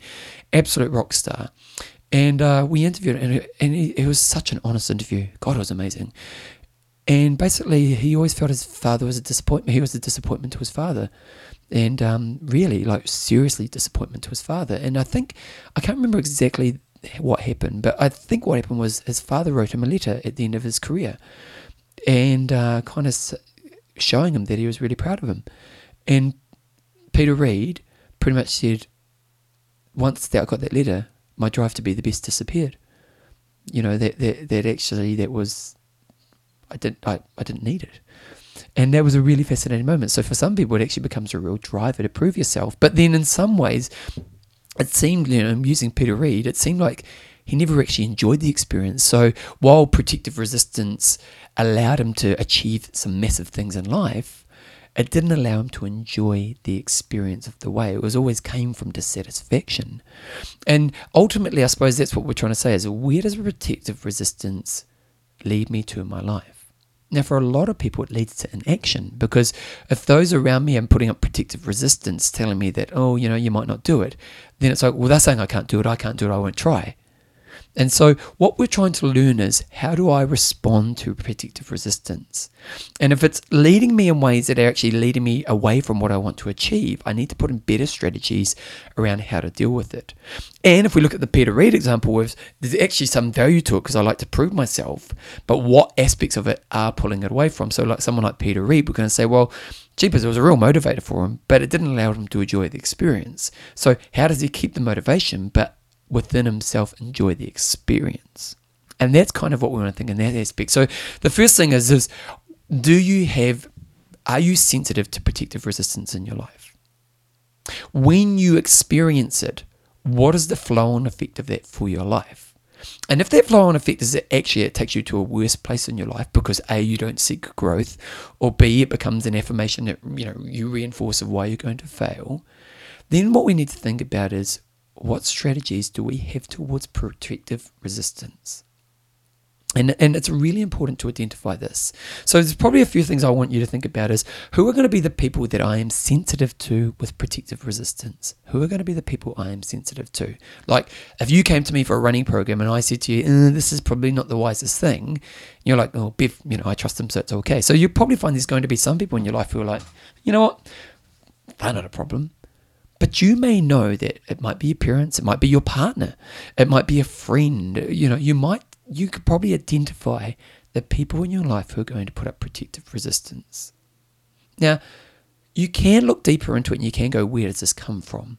absolute rock star. And uh, we interviewed him, and, and it, it was such an honest interview. God, it was amazing. And basically, he always felt his father was a disappointment. He was a disappointment to his father, and um, really, like seriously, disappointment to his father. And I think I can't remember exactly what happened, but I think what happened was his father wrote him a letter at the end of his career, and uh, kind of showing him that he was really proud of him. And Peter Reid pretty much said, once that I got that letter, my drive to be the best disappeared. You know that that, that actually that was I didn't I, I didn't need it. And that was a really fascinating moment. So for some people, it actually becomes a real driver to prove yourself. But then in some ways, it seemed, you know, I'm using Peter Reid, it seemed like he never actually enjoyed the experience. So while protective resistance allowed him to achieve some massive things in life, it didn't allow him to enjoy the experience of the way. It was always came from dissatisfaction. And ultimately, I suppose that's what we're trying to say is where does protective resistance lead me to in my life? Now, for a lot of people, it leads to inaction because if those around me are putting up protective resistance, telling me that, oh, you know, you might not do it, then it's like, well, they're saying I can't do it, I can't do it, I won't try. And so, what we're trying to learn is how do I respond to protective resistance? And if it's leading me in ways that are actually leading me away from what I want to achieve, I need to put in better strategies around how to deal with it. And if we look at the Peter Reid example, there's actually some value to it because I like to prove myself, but what aspects of it are pulling it away from? So, like someone like Peter Reid, we're going to say, well, Jeepers, it was a real motivator for him, but it didn't allow him to enjoy the experience. So, how does he keep the motivation, but within himself enjoy the experience. And that's kind of what we want to think in that aspect. So the first thing is is do you have are you sensitive to protective resistance in your life? When you experience it, what is the flow on effect of that for your life? And if that flow on effect is that actually it takes you to a worse place in your life because A, you don't seek growth, or B, it becomes an affirmation that you know you reinforce of why you're going to fail, then what we need to think about is what strategies do we have towards protective resistance? And, and it's really important to identify this. So there's probably a few things I want you to think about is who are going to be the people that I am sensitive to with protective resistance? Who are going to be the people I am sensitive to? Like if you came to me for a running program and I said to you, eh, this is probably not the wisest thing, you're like, oh, Bev, you know, I trust them, so it's okay. So you probably find there's going to be some people in your life who are like, you know what, they're not a problem. But you may know that it might be your parents, it might be your partner, it might be a friend. You know, you might, you could probably identify the people in your life who are going to put up protective resistance. Now, you can look deeper into it and you can go, where does this come from?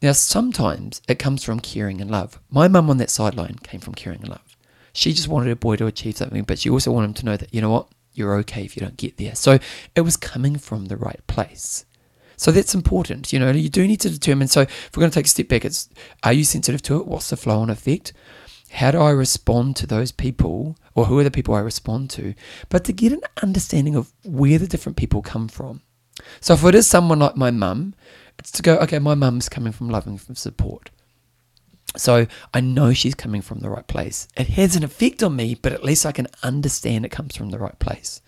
Now, sometimes it comes from caring and love. My mum on that sideline came from caring and love. She just wanted her boy to achieve something, but she also wanted him to know that, you know what, you're okay if you don't get there. So it was coming from the right place. So that's important. You know, you do need to determine. So if we're going to take a step back, it's are you sensitive to it? What's the flow on effect? How do I respond to those people, or who are the people I respond to? But to get an understanding of where the different people come from. So if it is someone like my mum, it's to go, okay, my mum's coming from loving from support. So I know she's coming from the right place. It has an effect on me, but at least I can understand it comes from the right place.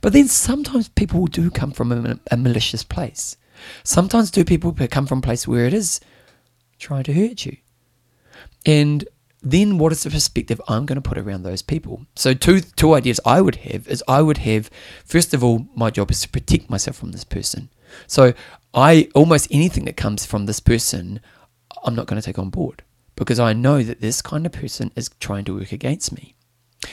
But then sometimes people do come from a, a malicious place. Sometimes do people come from a place where it is trying to hurt you? And then what is the perspective I'm going to put around those people? So two two ideas I would have is I would have first of all my job is to protect myself from this person. So I almost anything that comes from this person I'm not going to take on board because I know that this kind of person is trying to work against me.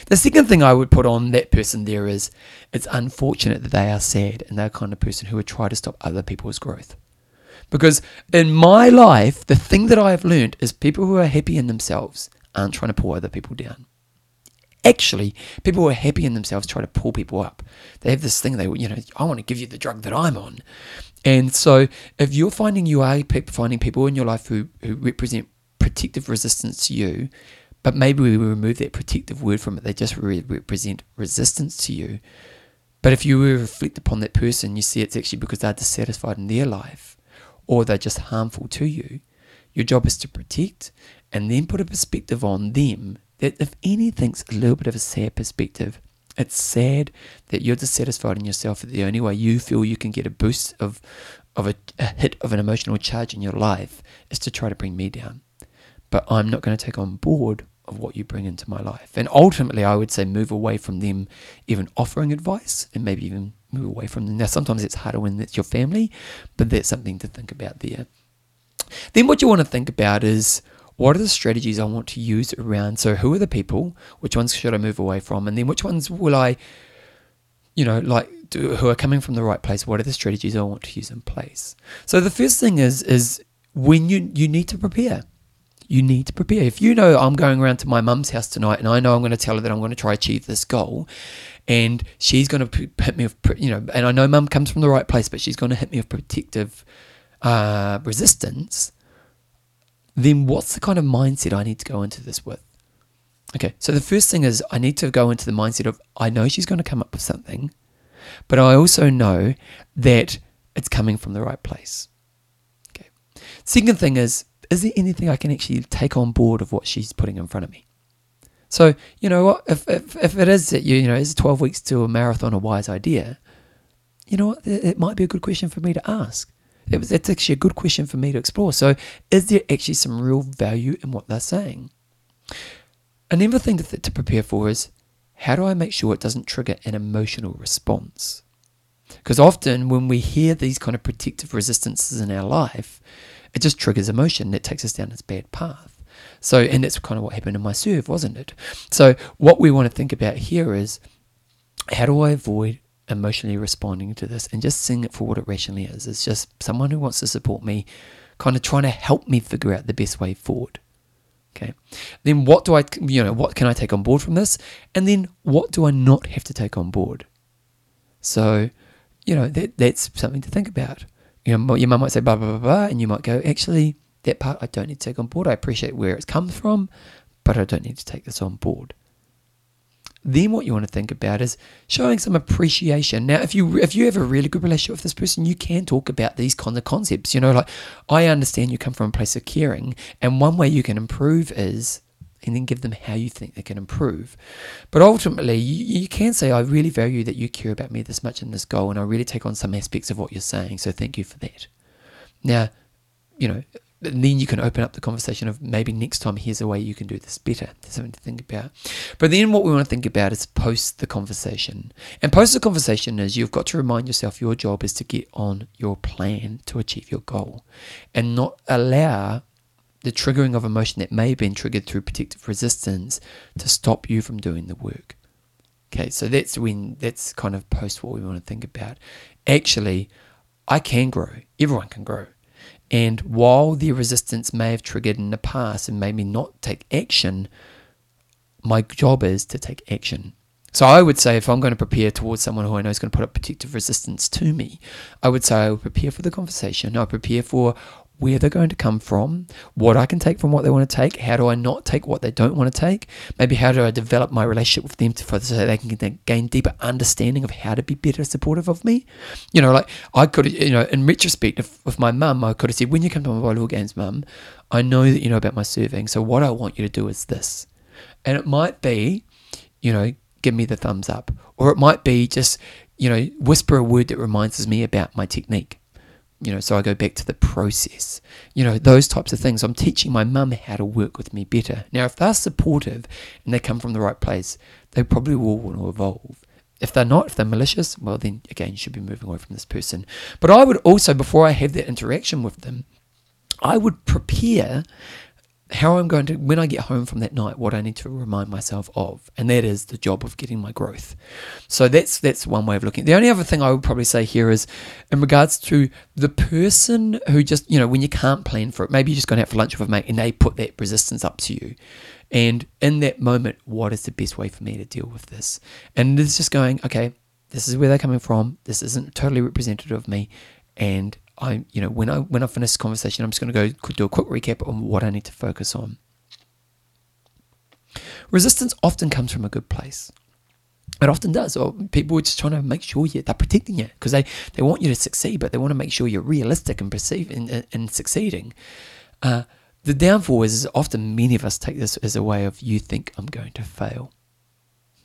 The second thing I would put on that person there is it's unfortunate that they are sad and they're the kind of person who would try to stop other people's growth. Because in my life, the thing that I have learned is people who are happy in themselves aren't trying to pull other people down. Actually, people who are happy in themselves try to pull people up. They have this thing they, you know, I want to give you the drug that I'm on. And so if you're finding you are finding people in your life who, who represent protective resistance to you, but maybe we remove that protective word from it. They just re- represent resistance to you. But if you reflect upon that person, you see it's actually because they're dissatisfied in their life or they're just harmful to you. Your job is to protect and then put a perspective on them that, if anything's a little bit of a sad perspective, it's sad that you're dissatisfied in yourself. That the only way you feel you can get a boost of, of a, a hit of an emotional charge in your life is to try to bring me down. But I'm not going to take on board of what you bring into my life. And ultimately, I would say move away from them even offering advice and maybe even move away from them. Now, sometimes it's harder when it's your family, but that's something to think about there. Then, what you want to think about is what are the strategies I want to use around? So, who are the people? Which ones should I move away from? And then, which ones will I, you know, like who are coming from the right place? What are the strategies I want to use in place? So, the first thing is is when you you need to prepare. You need to prepare. If you know I'm going around to my mum's house tonight, and I know I'm going to tell her that I'm going to try achieve this goal, and she's going to hit me with, you know, and I know mum comes from the right place, but she's going to hit me with protective uh, resistance then what's the kind of mindset I need to go into this with? Okay, so the first thing is I need to go into the mindset of I know she's going to come up with something, but I also know that it's coming from the right place. Okay. Second thing is, is there anything I can actually take on board of what she's putting in front of me? So, you know what, if, if, if it is that, you, you know, is 12 weeks to a marathon a wise idea, you know what, it might be a good question for me to ask. It was, it's actually a good question for me to explore. So, is there actually some real value in what they're saying? Another thing to, th- to prepare for is how do I make sure it doesn't trigger an emotional response? Because often when we hear these kind of protective resistances in our life, it just triggers emotion. It takes us down this bad path. So, and that's kind of what happened in my serve, wasn't it? So, what we want to think about here is how do I avoid emotionally responding to this and just seeing it for what it rationally is. It's just someone who wants to support me, kind of trying to help me figure out the best way forward. Okay. Then what do I, you know, what can I take on board from this? And then what do I not have to take on board? So, you know, that that's something to think about. You know, your mum might say blah, blah, blah, blah, and you might go, actually, that part I don't need to take on board. I appreciate where it's come from, but I don't need to take this on board then what you want to think about is showing some appreciation. Now, if you if you have a really good relationship with this person, you can talk about these kind of concepts. You know, like I understand you come from a place of caring, and one way you can improve is and then give them how you think they can improve. But ultimately, you, you can say, I really value that you care about me this much in this goal, and I really take on some aspects of what you're saying. So thank you for that. Now, you know, then you can open up the conversation of maybe next time here's a way you can do this better. There's something to think about. But then what we want to think about is post the conversation. And post the conversation is you've got to remind yourself your job is to get on your plan to achieve your goal and not allow the triggering of emotion that may have been triggered through protective resistance to stop you from doing the work. Okay, so that's when that's kind of post what we want to think about. Actually, I can grow. Everyone can grow. And while the resistance may have triggered in the past and made me not take action, my job is to take action. So I would say if I'm going to prepare towards someone who I know is going to put up protective resistance to me, I would say I will prepare for the conversation. I prepare for where they're going to come from, what I can take from what they want to take, how do I not take what they don't want to take, maybe how do I develop my relationship with them to, so they can gain deeper understanding of how to be better supportive of me. You know, like I could, you know, in retrospect, if, with my mum, I could have said, when you come to my volleyball games, mum, I know that you know about my serving, so what I want you to do is this. And it might be, you know, give me the thumbs up, or it might be just, you know, whisper a word that reminds me about my technique you know, so I go back to the process, you know, those types of things. I'm teaching my mum how to work with me better. Now, if they're supportive and they come from the right place, they probably will want to evolve. If they're not, if they're malicious, well, then again, you should be moving away from this person. But I would also, before I have that interaction with them, I would prepare how I'm going to, when I get home from that night, what I need to remind myself of, and that is the job of getting my growth. So that's that's one way of looking. The only other thing I would probably say here is, in regards to the person who just, you know, when you can't plan for it, maybe you're just going out for lunch with a mate, and they put that resistance up to you, and in that moment, what is the best way for me to deal with this? And it's just going, okay, this is where they're coming from. This isn't totally representative of me, and I, you know, when I when I finish this conversation, I'm just going to go do a quick recap on what I need to focus on. Resistance often comes from a good place. It often does. Or people are just trying to make sure you, they're protecting you because they, they want you to succeed, but they want to make sure you're realistic and perceive in, in succeeding. Uh, the downfall is, is often many of us take this as a way of you think I'm going to fail.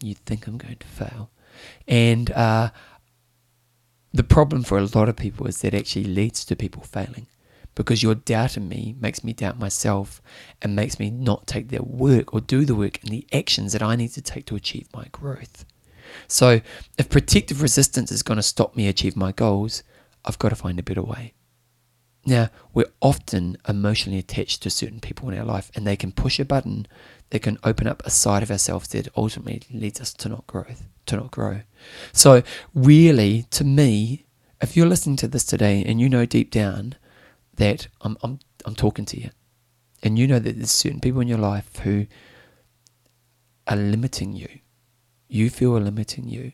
You think I'm going to fail. And uh, the problem for a lot of people is that actually leads to people failing because your doubt in me makes me doubt myself and makes me not take the work or do the work and the actions that I need to take to achieve my growth. So, if protective resistance is going to stop me achieve my goals, I've got to find a better way. Now, we're often emotionally attached to certain people in our life, and they can push a button that can open up a side of ourselves that ultimately leads us to not growth, to not grow. So, really, to me, if you're listening to this today and you know deep down that I'm, I'm, I'm talking to you. And you know that there's certain people in your life who are limiting you. You feel are limiting you.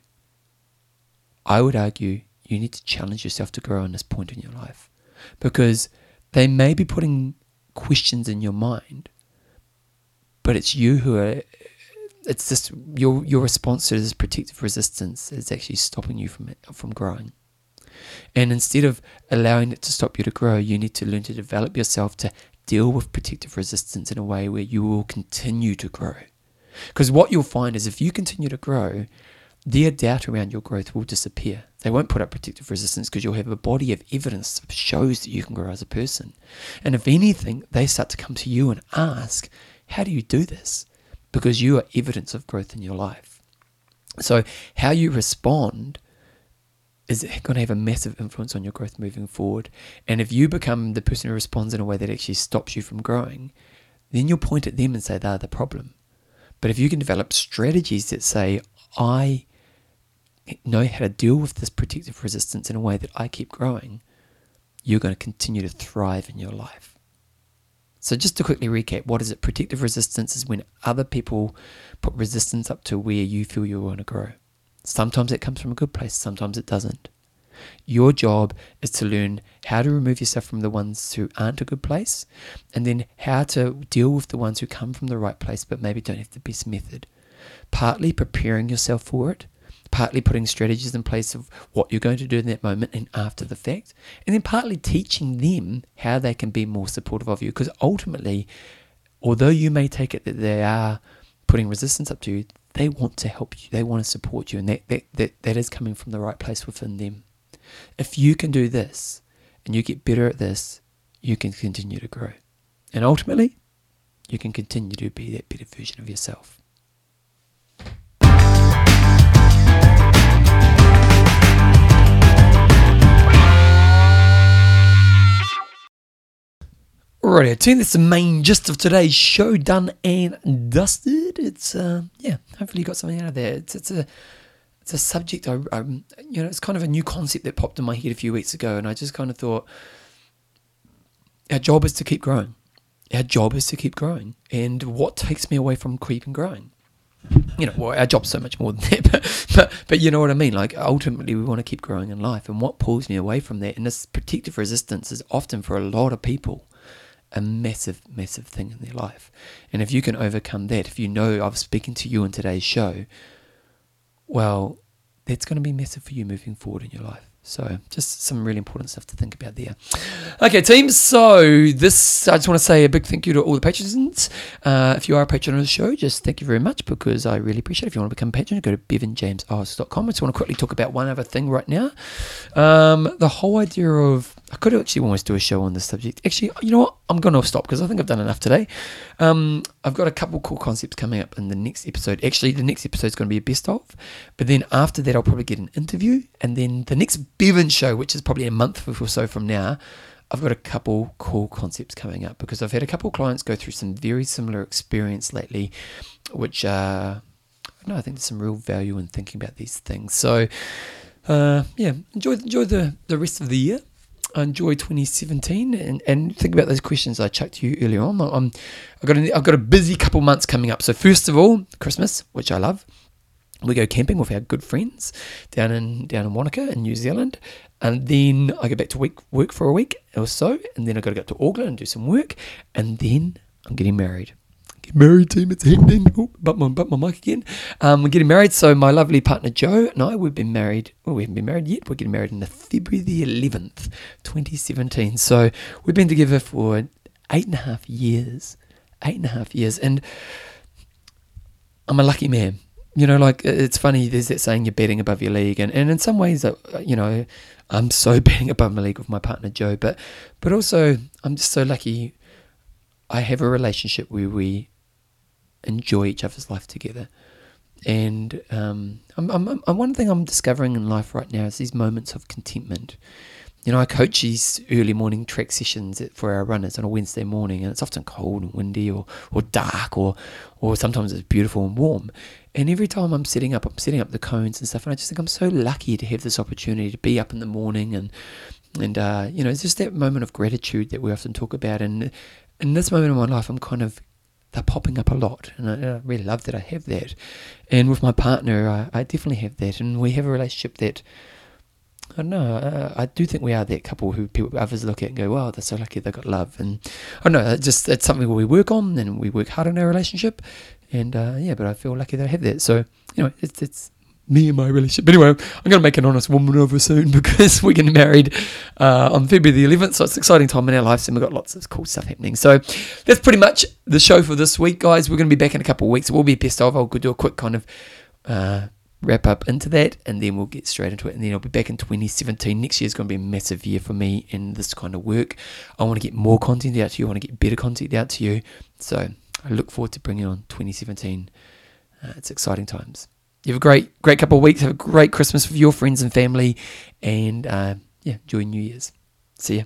I would argue you need to challenge yourself to grow on this point in your life because they may be putting questions in your mind, but it's you who are. It's just your your response to this protective resistance is actually stopping you from from growing. And instead of allowing it to stop you to grow, you need to learn to develop yourself to deal with protective resistance in a way where you will continue to grow. Because what you'll find is if you continue to grow, their doubt around your growth will disappear. They won't put up protective resistance because you'll have a body of evidence that shows that you can grow as a person. And if anything, they start to come to you and ask, How do you do this? Because you are evidence of growth in your life. So, how you respond is going to have a massive influence on your growth moving forward. And if you become the person who responds in a way that actually stops you from growing, then you'll point at them and say they're the problem. But if you can develop strategies that say, I know how to deal with this protective resistance in a way that I keep growing, you're going to continue to thrive in your life. So, just to quickly recap, what is it? Protective resistance is when other people put resistance up to where you feel you want to grow. Sometimes it comes from a good place, sometimes it doesn't. Your job is to learn how to remove yourself from the ones who aren't a good place, and then how to deal with the ones who come from the right place but maybe don't have the best method. Partly preparing yourself for it, partly putting strategies in place of what you're going to do in that moment and after the fact, and then partly teaching them how they can be more supportive of you. Because ultimately, although you may take it that they are putting resistance up to you, they want to help you, they want to support you, and that, that, that, that is coming from the right place within them. If you can do this and you get better at this, you can continue to grow. And ultimately, you can continue to be that better version of yourself. Alrighty, I think that's the main gist of today's show done and dusted. It's uh, yeah, hopefully you got something out of there. It's it's a it's a subject I, I you know it's kind of a new concept that popped in my head a few weeks ago, and I just kind of thought our job is to keep growing. Our job is to keep growing, and what takes me away from keeping growing? You know, well, our job's so much more than that, but, but but you know what I mean. Like ultimately, we want to keep growing in life, and what pulls me away from that, and this protective resistance is often for a lot of people a massive, massive thing in their life. And if you can overcome that, if you know I've speaking to you in today's show, well, that's going to be massive for you moving forward in your life. So, just some really important stuff to think about there. Okay, team. So, this, I just want to say a big thank you to all the patrons. Uh, if you are a patron of the show, just thank you very much because I really appreciate it. If you want to become a patron, go to bevanjameseyles.com. I just want to quickly talk about one other thing right now. Um, the whole idea of I could actually almost do a show on this subject. Actually, you know what? I'm going to stop because I think I've done enough today. Um, I've got a couple cool concepts coming up in the next episode. Actually, the next episode is going to be a best of, but then after that, I'll probably get an interview, and then the next Bevan show, which is probably a month or so from now, I've got a couple cool concepts coming up because I've had a couple clients go through some very similar experience lately, which uh, I know I think there's some real value in thinking about these things. So. Uh, yeah, enjoy enjoy the, the rest of the year enjoy 2017 and, and think about those questions I chucked you earlier on. I'm, I've, got a, I've got a busy couple months coming up. So, first of all, Christmas, which I love. We go camping with our good friends down in down in Wanaka in New Zealand, and then I go back to work work for a week or so, and then I've got to go to Auckland and do some work, and then I'm getting married Get married team, it's happening. Oh, but my, but my mic again. Um, we're getting married. So my lovely partner Joe and I, we've been married. Well, we haven't been married yet. We're getting married on the February the 11th, 2017. So we've been together for eight and a half years. Eight and a half years. And I'm a lucky man. You know, like it's funny. There's that saying you're betting above your league, and, and in some ways, uh, you know, I'm so betting above my league with my partner Joe, but but also I'm just so lucky. I have a relationship where we enjoy each other's life together, and um, I'm, I'm, I'm, one thing I'm discovering in life right now is these moments of contentment you know, I coach these early morning trek sessions for our runners on a Wednesday morning, and it's often cold and windy or, or dark, or or sometimes it's beautiful and warm. And every time I'm setting up, I'm setting up the cones and stuff, and I just think I'm so lucky to have this opportunity to be up in the morning, and and uh, you know, it's just that moment of gratitude that we often talk about. And in this moment of my life, I'm kind of they're popping up a lot, and I, I really love that I have that. And with my partner, I, I definitely have that, and we have a relationship that I don't know. I do think we are that couple who people others look at and go, "Wow, they're so lucky they got love." And I don't know. It's just it's something we work on and we work hard on our relationship. And uh, yeah, but I feel lucky that I have that. So you know, it's it's me and my relationship. But anyway, I'm going to make an honest woman over soon because we're getting married uh, on February the 11th. So it's an exciting time in our lives and we've got lots of cool stuff happening. So that's pretty much the show for this week, guys. We're going to be back in a couple of weeks. It will be best of. I'll do a quick kind of. Uh, wrap up into that and then we'll get straight into it and then I'll be back in 2017 next year is going to be a massive year for me in this kind of work I want to get more content out to you I want to get better content out to you so I look forward to bringing on 2017 uh, it's exciting times you have a great great couple of weeks. Have a great Christmas with your friends and family. And uh, yeah enjoy New Year's. See ya